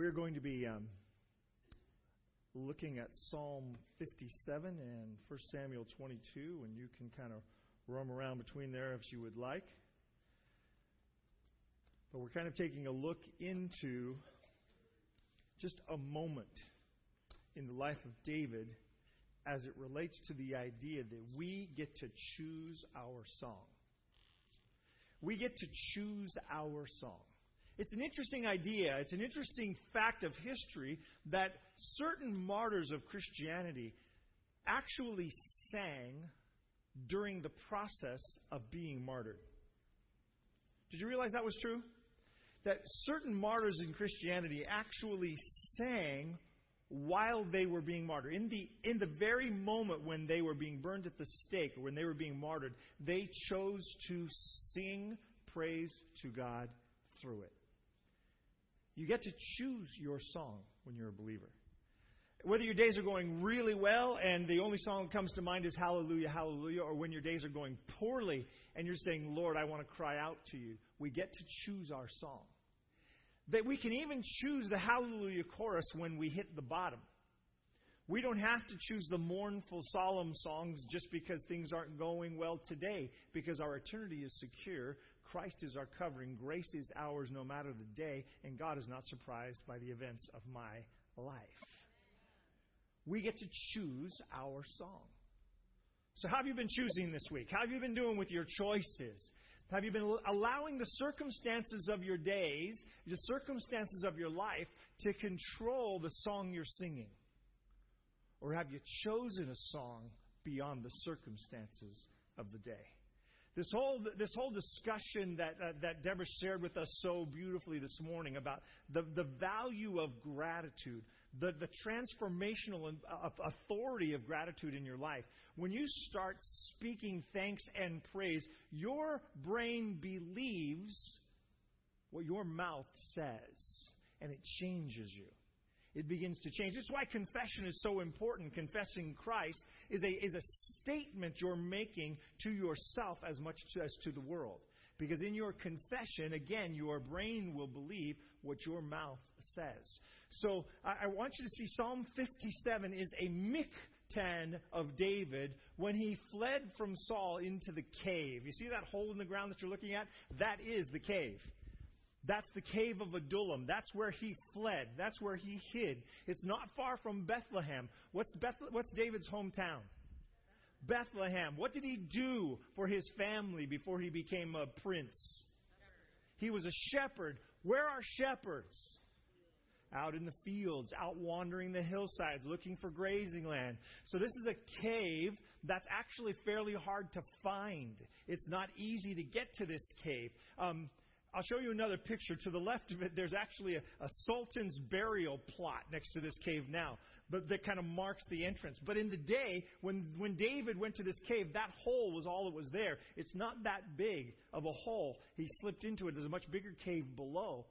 We're going to be um, looking at Psalm 57 and 1 Samuel 22, and you can kind of roam around between there if you would like. But we're kind of taking a look into just a moment in the life of David as it relates to the idea that we get to choose our song. We get to choose our song. It's an interesting idea. It's an interesting fact of history that certain martyrs of Christianity actually sang during the process of being martyred. Did you realize that was true? That certain martyrs in Christianity actually sang while they were being martyred. In the, in the very moment when they were being burned at the stake or when they were being martyred, they chose to sing praise to God through it. You get to choose your song when you're a believer. Whether your days are going really well and the only song that comes to mind is Hallelujah, Hallelujah, or when your days are going poorly and you're saying, Lord, I want to cry out to you, we get to choose our song. That we can even choose the Hallelujah chorus when we hit the bottom. We don't have to choose the mournful, solemn songs just because things aren't going well today, because our eternity is secure Christ is our covering. Grace is ours no matter the day, and God is not surprised by the events of my life. We get to choose our song. So, how have you been choosing this week? How have you been doing with your choices? Have you been allowing the circumstances of your days, the circumstances of your life, to control the song you're singing? Or have you chosen a song beyond the circumstances of the day? This whole, this whole discussion that, uh, that Deborah shared with us so beautifully this morning about the, the value of gratitude, the, the transformational uh, authority of gratitude in your life. When you start speaking thanks and praise, your brain believes what your mouth says, and it changes you it begins to change. That's why confession is so important. Confessing Christ is a, is a statement you're making to yourself as much as to the world. Because in your confession, again, your brain will believe what your mouth says. So I, I want you to see Psalm 57 is a miktam of David when he fled from Saul into the cave. You see that hole in the ground that you're looking at? That is the cave. That's the cave of Adullam. That's where he fled. That's where he hid. It's not far from Bethlehem. What's, Beth- what's David's hometown? Bethlehem. What did he do for his family before he became a prince? He was a shepherd. Where are shepherds? Out in the fields, out wandering the hillsides, looking for grazing land. So, this is a cave that's actually fairly hard to find. It's not easy to get to this cave. Um, I'll show you another picture. To the left of it, there's actually a, a, sultan's burial plot next to this cave now, but that kind of marks the entrance. But in the day, when, when David went to this cave, that hole was all that was there. It's not that big of a hole. He slipped into it. There's a much bigger cave below.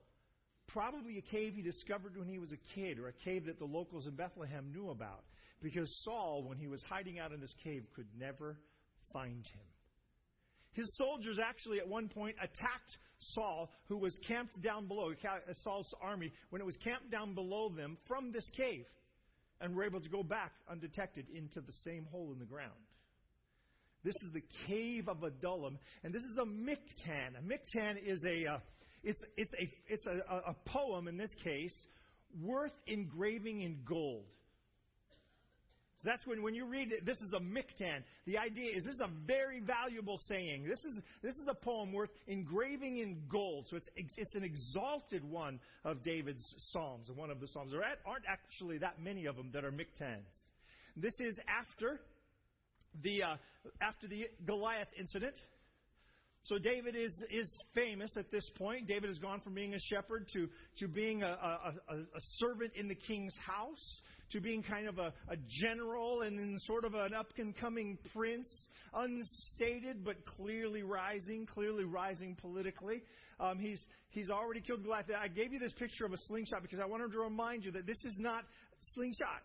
Probably a cave he discovered when he was a kid, or a cave that the locals in Bethlehem knew about. Because Saul, when he was hiding out in this cave, could never find him. His soldiers actually at one point attacked Saul, who was camped down below, uh, Saul's army, when it was camped down below them from this cave, and were able to go back undetected into the same hole in the ground. This is the cave of Adullam, and this is a miktam. A miktam is a, uh, it's, it's a, it's a, a poem in this case worth engraving in gold. So that's when, when you read it, this is a miktam. The idea is this is a very valuable saying. This is, this is a poem worth engraving in gold. So it's, it's an exalted one of David's Psalms, one of the Psalms. There aren't actually that many of them that are miktams. This is after the, uh, after the Goliath incident. So David is, is famous at this point. David has gone from being a shepherd to, to being a, a, a, servant in the king's house to being kind of a, a general and then sort of an up and coming prince, unstated but clearly rising, clearly rising politically. Um, he's, he's already killed Goliath. I gave you this picture of a slingshot because I wanted to remind you that this is not slingshot.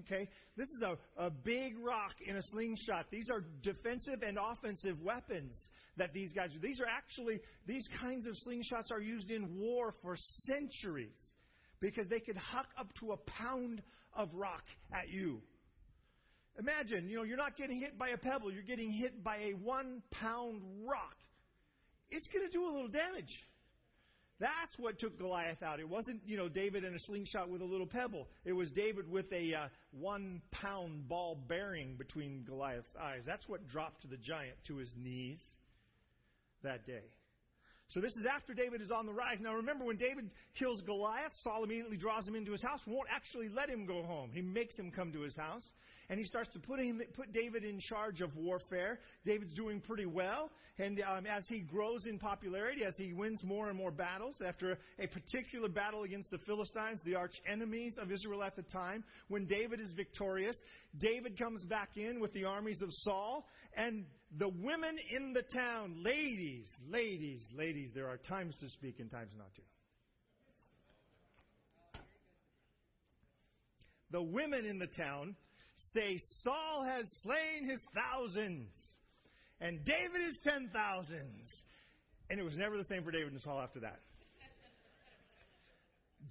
Okay? This is a, a big rock in a slingshot. These are defensive and offensive weapons that these guys. These are actually, these kinds of slingshots are used in war for centuries. because they could huck up to a pound of rock at you. Imagine, you know, you're not getting hit by a pebble, you're getting hit by a one pound rock. It's going to do a little damage. That's what took Goliath out. It wasn't, you know, David and a slingshot with a little pebble. It was David with a uh, one pound ball bearing between Goliath's eyes. That's what dropped the giant to his knees that day. So this is after David is on the rise. Now remember, when David kills Goliath, Saul immediately draws him into his house, won't actually let him go home. He makes him come to his house and he starts to put him, put David in charge of warfare. David's doing pretty well, and um, as he grows in popularity, as he wins more and more battles, after a particular battle against the Philistines, the arch enemies of Israel at the time, when David is victorious, David comes back in with the armies of Saul, and the women in the town, ladies, ladies, ladies, there are times to speak and times not to. The women in the town say, Saul has slain his thousands, and David his ten thousands. And it was never the same for David and Saul after that.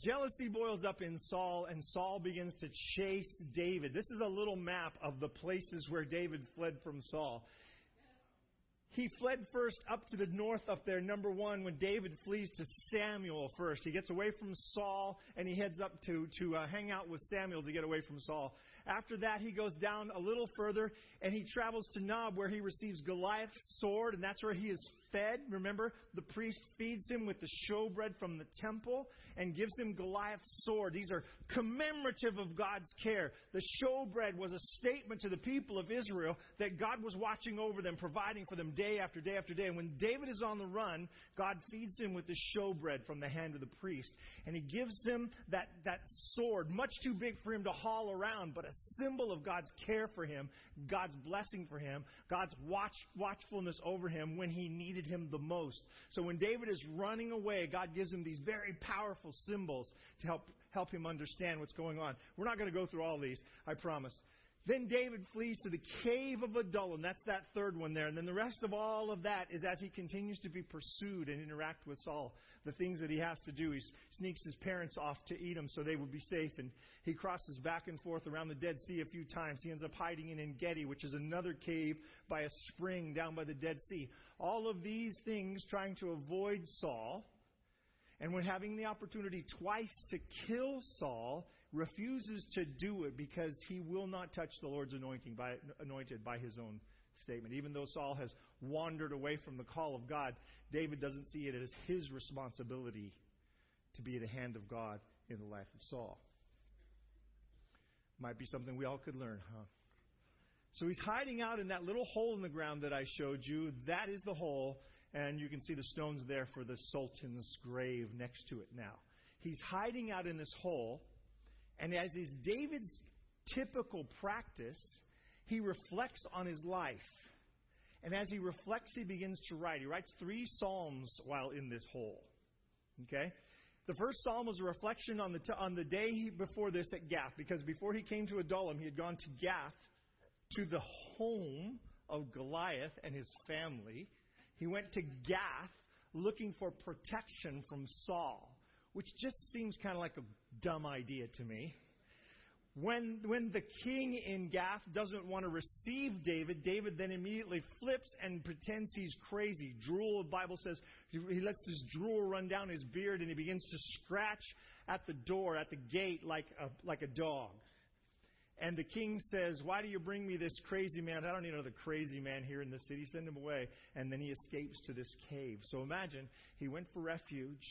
Jealousy boils up in Saul, and Saul begins to chase David. This is a little map of the places where David fled from Saul. He fled first up to the north up there, number one, when David flees to Samuel first. He gets away from Saul and he heads up to, to uh, hang out with Samuel to get away from Saul. After that, he goes down a little further and he travels to Nob where he receives Goliath's sword and that's where he is fed. Remember, the priest feeds him with the showbread from the temple and gives him Goliath's sword. These are commemorative of God's care. The showbread was a statement to the people of Israel that God was watching over them, providing for them day after day after day. And when David is on the run, God feeds him with the showbread from the hand of the priest. And he gives him that, that sword, much too big for him to haul around, but a symbol of God's care for him, God's blessing for him, God's watch, watchfulness over him when he needed needed him the most. So when David is running away, God gives him these very powerful symbols to help, help him understand what's going on. We're not going to go through all these, I promise. Then David flees to the cave of Adullam. That's that third one there. And then the rest of all of that is as he continues to be pursued and interact with Saul. The things that he has to do. He sneaks his parents off to Edom so they would be safe. And he crosses back and forth around the Dead Sea a few times. He ends up hiding in Engedi, which is another cave by a spring down by the Dead Sea. All of these things trying to avoid Saul. And when having the opportunity twice to kill Saul, refuses to do it because he will not touch the Lord's anointing by, anointed by his own statement. Even though Saul has wandered away from the call of God, David doesn't see it as his responsibility to be the hand of God in the life of Saul. Might be something we all could learn, huh? So he's hiding out in that little hole in the ground that I showed you. That is the hole, and you can see the stones there for the Sultan's grave next to it now. He's hiding out in this hole, and as is David's typical practice, he reflects on his life. And as he reflects, he begins to write. He writes three psalms while in this hole. Okay? The first psalm was a reflection on the, t- on the day before this at Gath, because before he came to Adullam, he had gone to Gath, to the home of Goliath and his family. He went to Gath looking for protection from Saul which just seems kind of like a dumb idea to me. When, when the king in Gath doesn't want to receive David, David then immediately flips and pretends he's crazy. Drool, the Bible says, he lets his drool run down his beard and he begins to scratch at the door, at the gate, like a, like a dog. And the king says, Why do you bring me this crazy man? I don't need another crazy man here in the city. Send him away. And then he escapes to this cave. So imagine he went for refuge.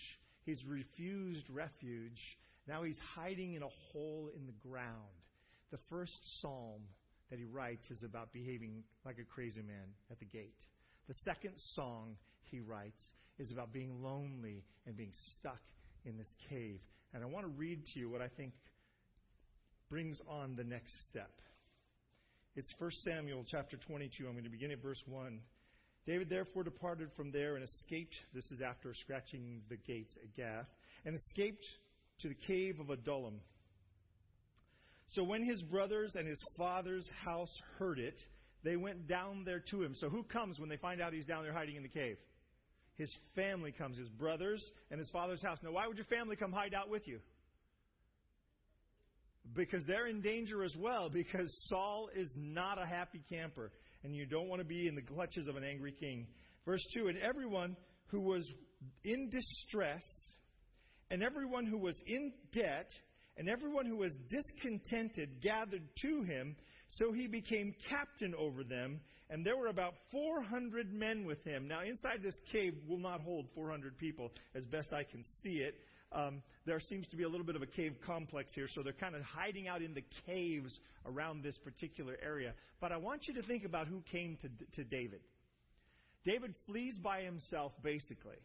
He's refused refuge. Now he's hiding in a hole in the ground. The first psalm that he writes is about behaving like a crazy man at the gate. The second song he writes is about being lonely and being stuck in this cave. And I want to read to you what I think brings on the next step. It's 1 Samuel chapter 22. I'm going to begin at verse 1. David therefore departed from there and escaped. This is after scratching the gates at Gath, and escaped to the cave of Adullam. So when his brothers and his father's house heard it, they went down there to him. So who comes when they find out he's down there hiding in the cave? His family comes, his brothers and his father's house. Now, why would your family come hide out with you? because they're in danger as well, because Saul is not a happy camper, and you don't want to be in the clutches of an angry king. Verse 2 And everyone who was in distress, and everyone who was in debt, and everyone who was discontented gathered to him, so he became captain over them, and there were about 400 men with him. Now, inside this cave will not hold 400 people, as best I can see it. Um, there seems to be a little bit of a cave complex here, so they're kind of hiding out in the caves around this particular area. But I want you to think about who came to, to David. David flees by himself, basically.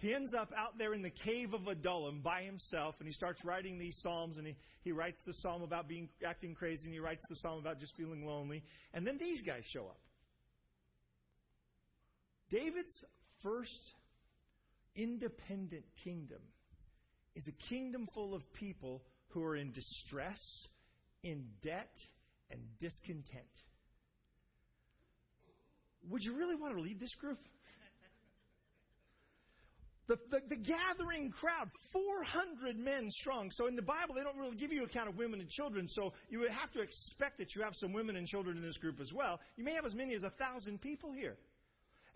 He ends up out there in the cave of Adullam by himself, and he starts writing these psalms. And he, he writes the psalm about being acting crazy, and he writes the psalm about just feeling lonely. And then these guys show up. David's first independent kingdom is a kingdom full of people who are in distress, in debt, and discontent. Would you really want to lead this group? The, the, the, gathering crowd, 400 men strong. So in the Bible, they don't really give you a count of women and children, so you would have to expect that you have some women and children in this group as well. You may have as many as a thousand people here.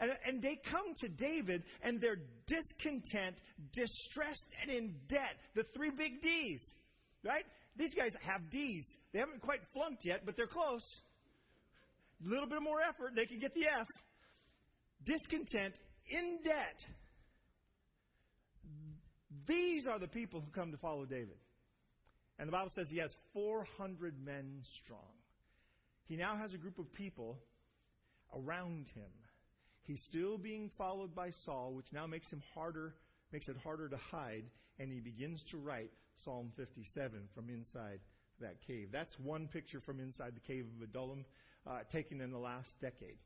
And, and they come to David and they're discontent, distressed, and in debt. The three big D's, right? These guys have D's. They haven't quite flunked yet, but they're close. A little bit more effort, they can get the F. Discontent, in debt. These are the people who come to follow David. And the Bible says he has 400 men strong. He now has a group of people around him. He's still being followed by Saul, which now makes him harder, makes it harder to hide, and he begins to write Psalm 57 from inside that cave. That's one picture from inside the cave of Adullam, uh, taken in the last decade.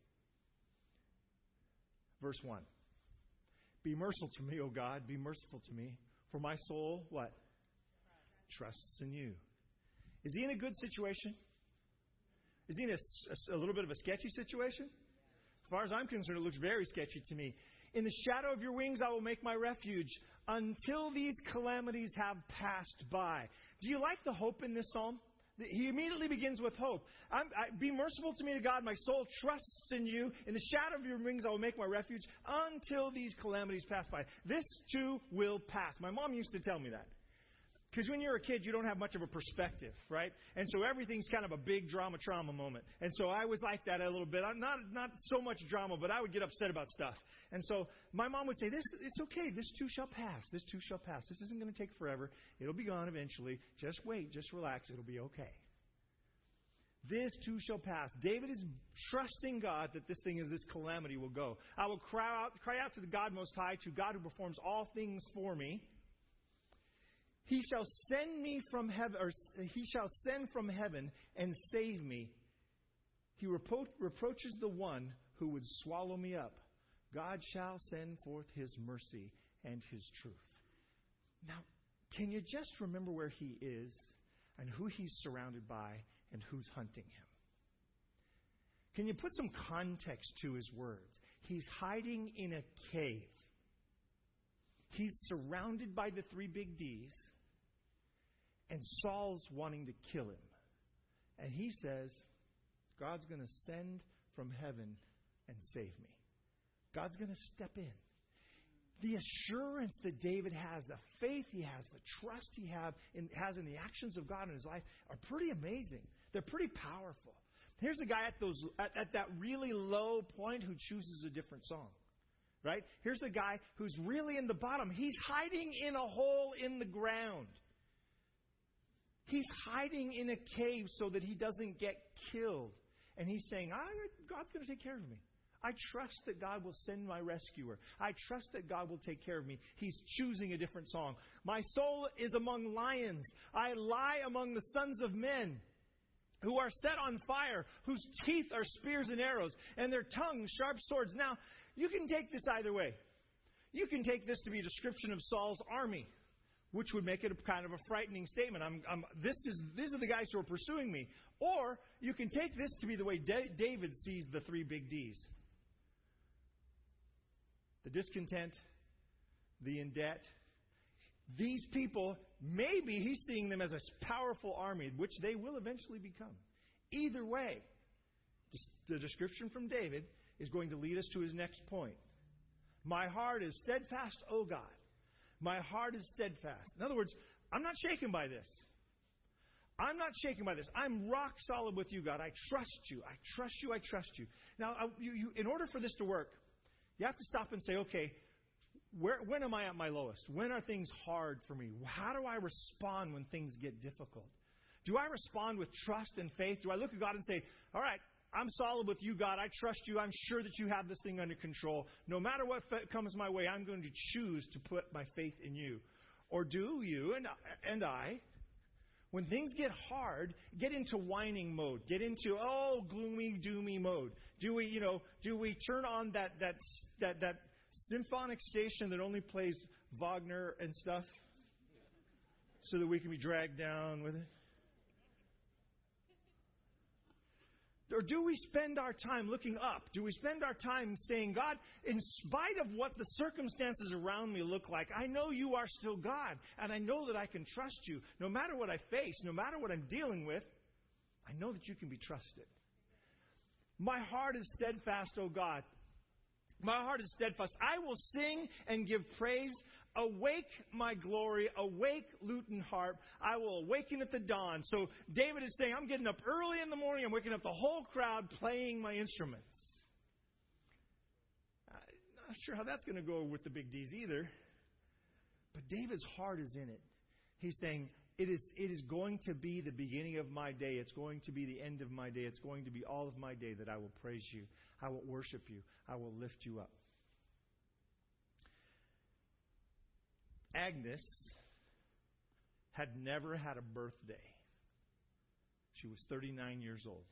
Verse 1. Be merciful to me, O God, be merciful to me, for my soul, what? Trusts in you. Is he in a good situation? Is he in a, a, a little bit of a sketchy situation? As far as I'm concerned, it looks very sketchy to me. In the shadow of your wings, I will make my refuge until these calamities have passed by. Do you like the hope in this psalm? He immediately begins with hope. I, be merciful to me, to God. My soul trusts in you. In the shadow of your wings, I will make my refuge until these calamities pass by. This too will pass. My mom used to tell me that. Because when you're a kid, you don't have much of a perspective, right? And so everything's kind of a big drama trauma moment. And so I was like that a little bit. Not not so much drama, but I would get upset about stuff. And so my mom would say, "This it's okay. This too shall pass. This too shall pass. This isn't going to take forever. It'll be gone eventually. Just wait. Just relax. It'll be okay." This too shall pass. David is trusting God that this thing, this calamity will go. I will cry out, cry out to the God Most High, to God who performs all things for me. He shall send me from heaven, or he shall send from heaven and save me. He repro- reproaches the one who would swallow me up. God shall send forth his mercy and his truth. Now, can you just remember where he is and who he's surrounded by and who's hunting him? Can you put some context to his words? He's hiding in a cave. He's surrounded by the three big D's. And Saul's wanting to kill him. And he says, God's going to send from heaven and save me. God's going to step in. The assurance that David has, the faith he has, the trust he have in, has in the actions of God in his life are pretty amazing. They're pretty powerful. Here's a guy at, those, at, at that really low point who chooses a different song. Right? Here's a guy who's really in the bottom. He's hiding in a hole in the ground. He's hiding in a cave so that he doesn't get killed. And he's saying, God's going to take care of me. I trust that God will send my rescuer. I trust that God will take care of me. He's choosing a different song. My soul is among lions. I lie among the sons of men who are set on fire, whose teeth are spears and arrows, and their tongues sharp swords. Now, you can take this either way. You can take this to be a description of Saul's army which would make it a kind of a frightening statement. I'm, I'm, this is, these are the guys who are pursuing me. Or you can take this to be the way David sees the three big D's the discontent, the in debt. These people, maybe he's seeing them as a powerful army, which they will eventually become. Either way, the description from David is going to lead us to his next point. My heart is steadfast, O God. My heart is steadfast. In other words, I'm not shaken by this. I'm not shaken by this. I'm rock solid with you, God. I trust you. I trust you. I trust you. Now, I, you, you, in order for this to work, you have to stop and say, okay, where, when am I at my lowest? When are things hard for me? How do I respond when things get difficult? Do I respond with trust and faith? Do I look at God and say, all right, I'm solid with you, God. I trust you. I'm sure that you have this thing under control. No matter what comes my way, I'm going to choose to put my faith in you. Or do you and, and I when things get hard, get into whining mode. Get into, oh, gloomy, doomy mode. Do we, you know, do we turn on that, that, that, that symphonic station that only plays Wagner and stuff so that we can be dragged down with it? Or do we spend our time looking up? Do we spend our time saying, God, in spite of what the circumstances around me look like, I know you are still God, and I know that I can trust you. No matter what I face, no matter what I'm dealing with, I know that you can be trusted. My heart is steadfast, O God. My heart is steadfast. I will sing and give praise Awake my glory, awake lute and harp. I will awaken at the dawn. So David is saying, I'm getting up early in the morning. I'm waking up the whole crowd playing my instruments. I'm not sure how that's going to go with the big D's either. But David's heart is in it. He's saying, it is, it is going to be the beginning of my day. It's going to be the end of my day. It's going to be all of my day that I will praise you. I will worship you. I will lift you up. Agnes had never had a birthday. She was 39 years old.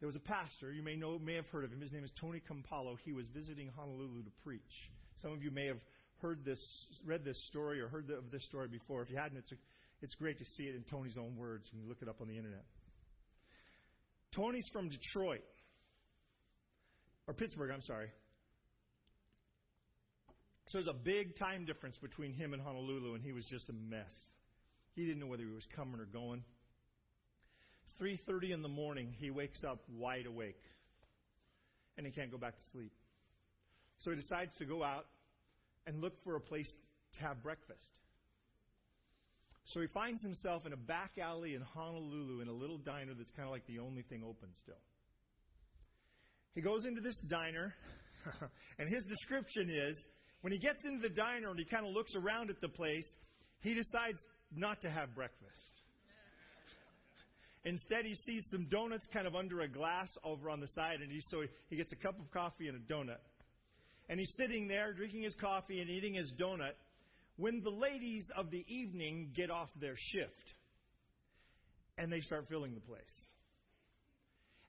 There was a pastor, you may know, may have heard of him. His name is Tony Campolo. He was visiting Honolulu to preach. Some of you may have heard this, read this story, or heard of this story before. If you hadn't, it's, a, it's great to see it in Tony's own words when you look it up on the internet. Tony's from Detroit, or Pittsburgh, I'm sorry. So there's a big time difference between him and Honolulu, and he was just a mess. He didn't know whether he was coming or going. 3:30 in the morning, he wakes up wide awake, and he can't go back to sleep. So he decides to go out and look for a place to have breakfast. So he finds himself in a back alley in Honolulu in a little diner that's kind of like the only thing open still. He goes into this diner, and his description is when he gets into the diner and he kind of looks around at the place, he decides not to have breakfast. Instead, he sees some donuts kind of under a glass over on the side, and he, so he gets a cup of coffee and a donut. And he's sitting there drinking his coffee and eating his donut when the ladies of the evening get off their shift and they start filling the place.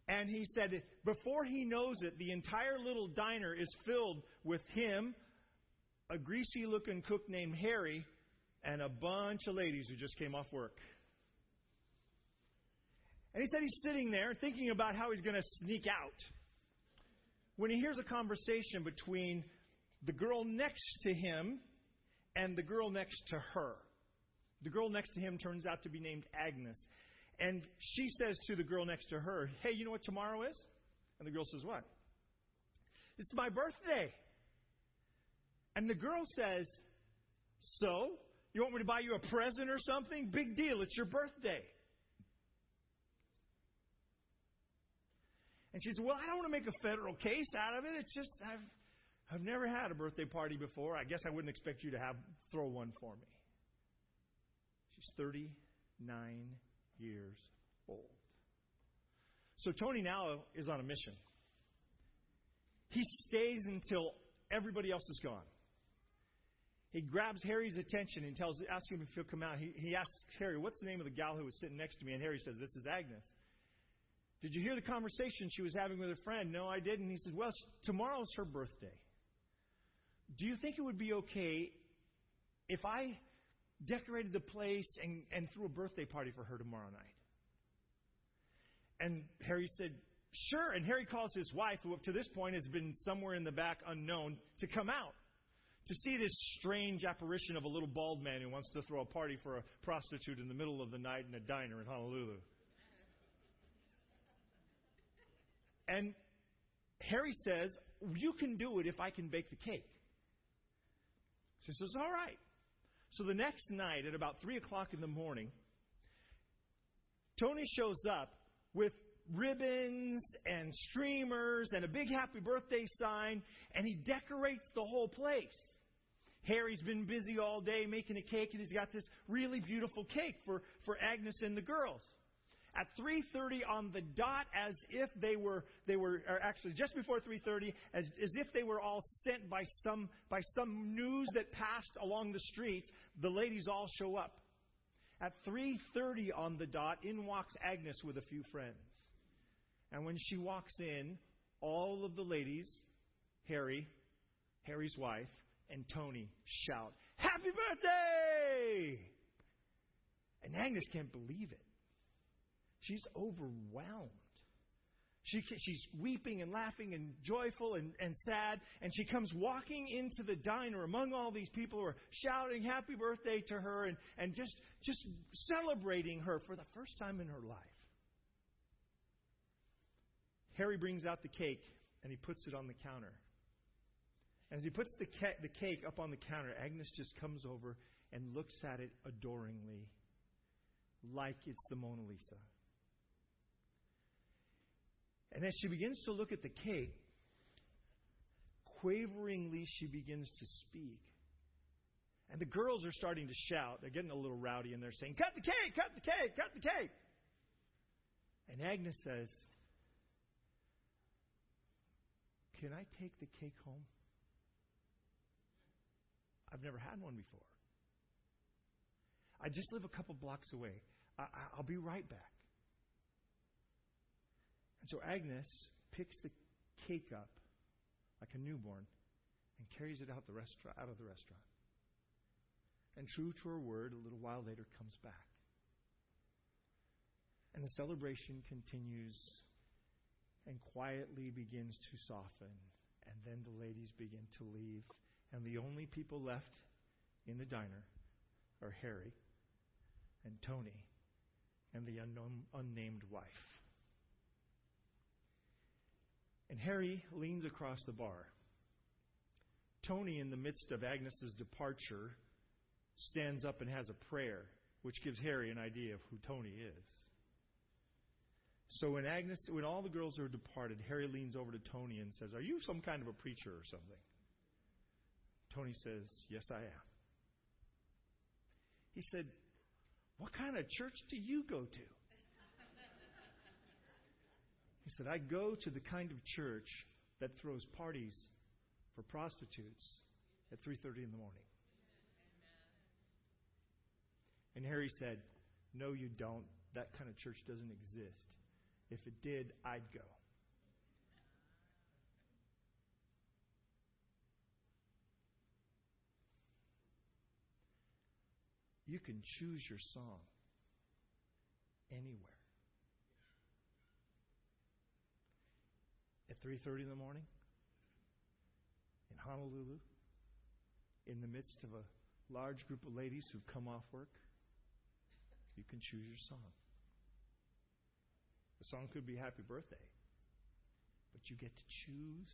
And he said, before he knows it, the entire little diner is filled with him, a greasy looking cook named Harry, and a bunch of ladies who just came off work. And he said he's sitting there thinking about how he's going to sneak out when he hears a conversation between the girl next to him and the girl next to her. The girl next to him turns out to be named Agnes. And she says to the girl next to her, Hey, you know what tomorrow is? And the girl says, What? It's my birthday. And the girl says, So? You want me to buy you a present or something? Big deal. It's your birthday. And she said, Well, I don't want to make a federal case out of it. It's just, I've, I've never had a birthday party before. I guess I wouldn't expect you to have throw one for me. She's 39 years old. So Tony now is on a mission. He stays until everybody else is gone. He grabs Harry's attention and tells, asks him if he'll come out. He, he asks Harry, "What's the name of the gal who was sitting next to me?" And Harry says, "This is Agnes." Did you hear the conversation she was having with her friend? No, I didn't. He said, Well, tomorrow's her birthday. Do you think it would be okay if I decorated the place and, and threw a birthday party for her tomorrow night? And Harry said, Sure. And Harry calls his wife, who up to this point has been somewhere in the back unknown, to come out to see this strange apparition of a little bald man who wants to throw a party for a prostitute in the middle of the night in a diner in Honolulu. And Harry says, You can do it if I can bake the cake. She says, All right. So the next night at about 3 o'clock in the morning, Tony shows up with ribbons and streamers and a big happy birthday sign, and he decorates the whole place. Harry's been busy all day making a cake, and he's got this really beautiful cake for, for Agnes and the girls. At 3:30 on the dot, as if they were they were actually just before 3:30, as, as if they were all sent by some by some news that passed along the streets. The ladies all show up. At 3:30 on the dot, in walks Agnes with a few friends. And when she walks in, all of the ladies, Harry, Harry's wife, and Tony shout, Happy birthday! And Agnes can't believe it. She's overwhelmed. She, she's weeping and laughing and joyful and, and sad, and she comes walking into the diner among all these people who are shouting happy birthday to her and, and just, just celebrating her for the first time in her life. Harry brings out the cake and he puts it on the counter. As he puts the, the cake up on the counter, Agnes just comes over and looks at it adoringly, like it's the Mona Lisa. And as she begins to look at the cake, quaveringly she begins to speak. And the girls are starting to shout. They're getting a little rowdy and they're saying, Cut the cake, cut the cake, cut the cake. And Agnes says, Can I take the cake home? I've never had one before. I just live a couple blocks away. I, will be right back. And so Agnes picks the cake up like a newborn and carries it out, the out of the restaurant. And true to her word, a little while later comes back. And the celebration continues and quietly begins to soften. And then the ladies begin to leave. And the only people left in the diner are Harry and Tony and the unknown, unnamed wife. And Harry leans across the bar. Tony, in the midst of Agnes's departure, stands up and has a prayer, which gives Harry an idea of who Tony is. So when Agnes, when all the girls are departed, Harry leans over to Tony and says, "Are you some kind of a preacher or something?" Tony says, "Yes, I am." He said, "What kind of church do you go to?" He said, "I go to the kind of church that throws parties for prostitutes at 3:30 in the morning." And Harry said, "No, you don't. That kind of church doesn't exist. If it did, I'd go. You can choose your song anywhere. At 3:30 in the morning in Honolulu in the midst of a large group of ladies who've come off work, you can choose your song. The song could be Happy Birthday, but you get to choose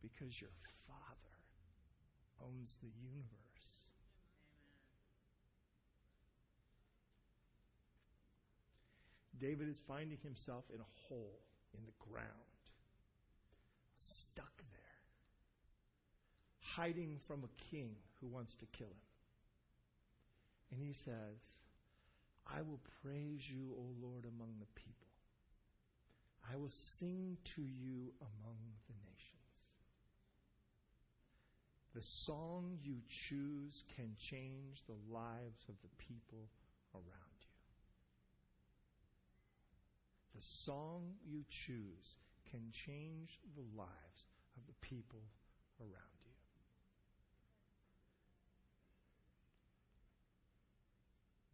because your Father owns the universe. David is finding himself in a hole in the ground, stuck there, hiding from a king who wants to kill him. And he says, I will praise you, O Lord, among the people. I will sing to you among the nations. The song you choose can change the lives of the people around you. The song you choose can change the lives of the people around you.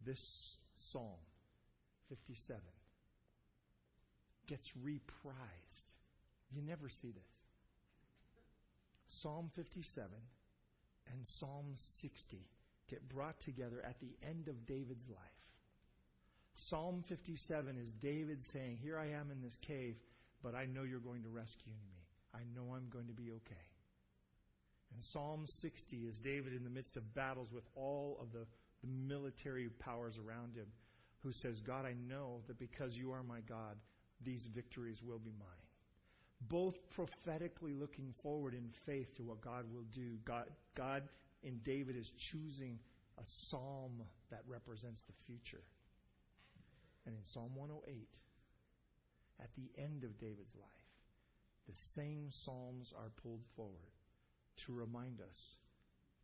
This Psalm 57 gets reprised. You never see this. Psalm 57 and Psalm 60 get brought together at the end of David's life. Psalm 57 is David saying, Here I am in this cave, but I know you're going to rescue me. I know I'm going to be okay. And Psalm 60 is David in the midst of battles with all of the, the military powers around him, who says, God, I know that because you are my God, these victories will be mine. Both prophetically looking forward in faith to what God will do. God, God in David is choosing a psalm that represents the future. And in Psalm 108, at the end of David's life, the same psalms are pulled forward to remind us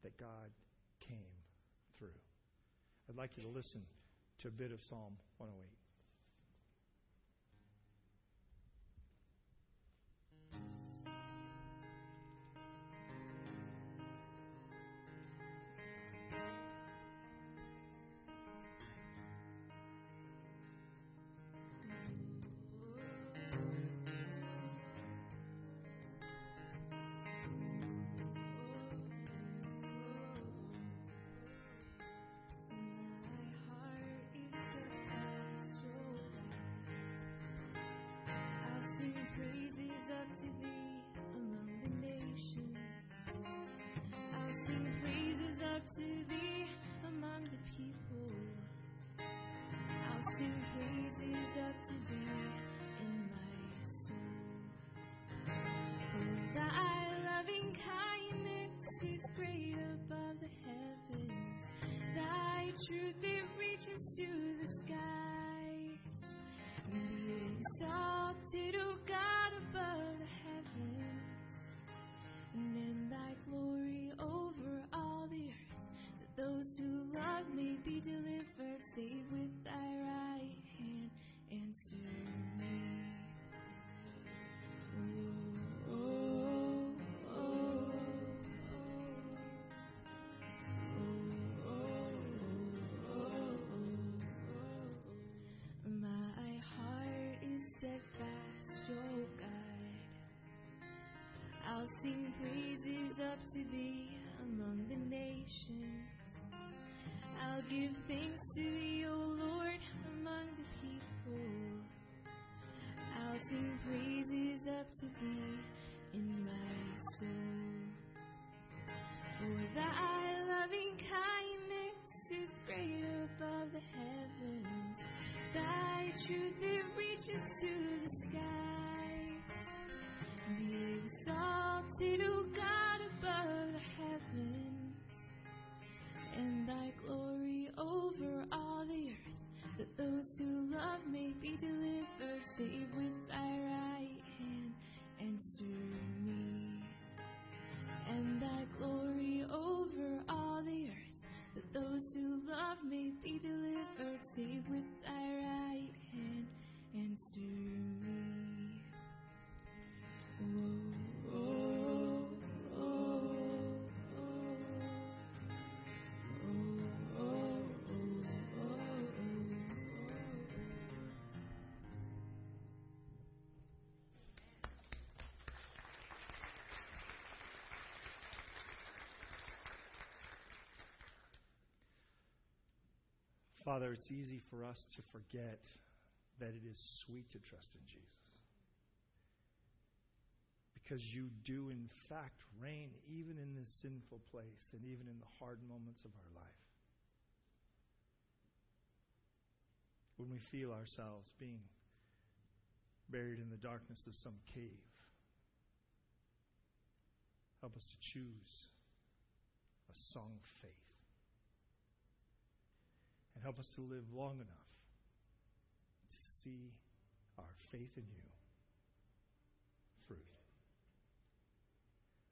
that God came through. I'd like you to listen to a bit of Psalm 108. Give thanks to thee, O Lord, among the people. I'll sing praises up to thee in my soul. For thy loving kindness is great above the heavens. Thy truth it reaches to the skies. Be exalted, O God, who love may Father, it's easy for us to forget that it is sweet to trust in Jesus. Because you do, in fact, reign even in this sinful place and even in the hard moments of our life. When we feel ourselves being buried in the darkness of some cave, help us to choose a song of faith and help us to live long enough to see our faith in you fruit.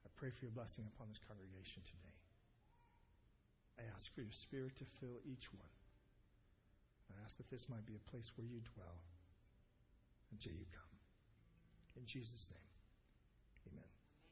I pray for your blessing upon this congregation today. I ask for your spirit to fill each one. I ask that this might be a place where you dwell until you come. In Jesus' name.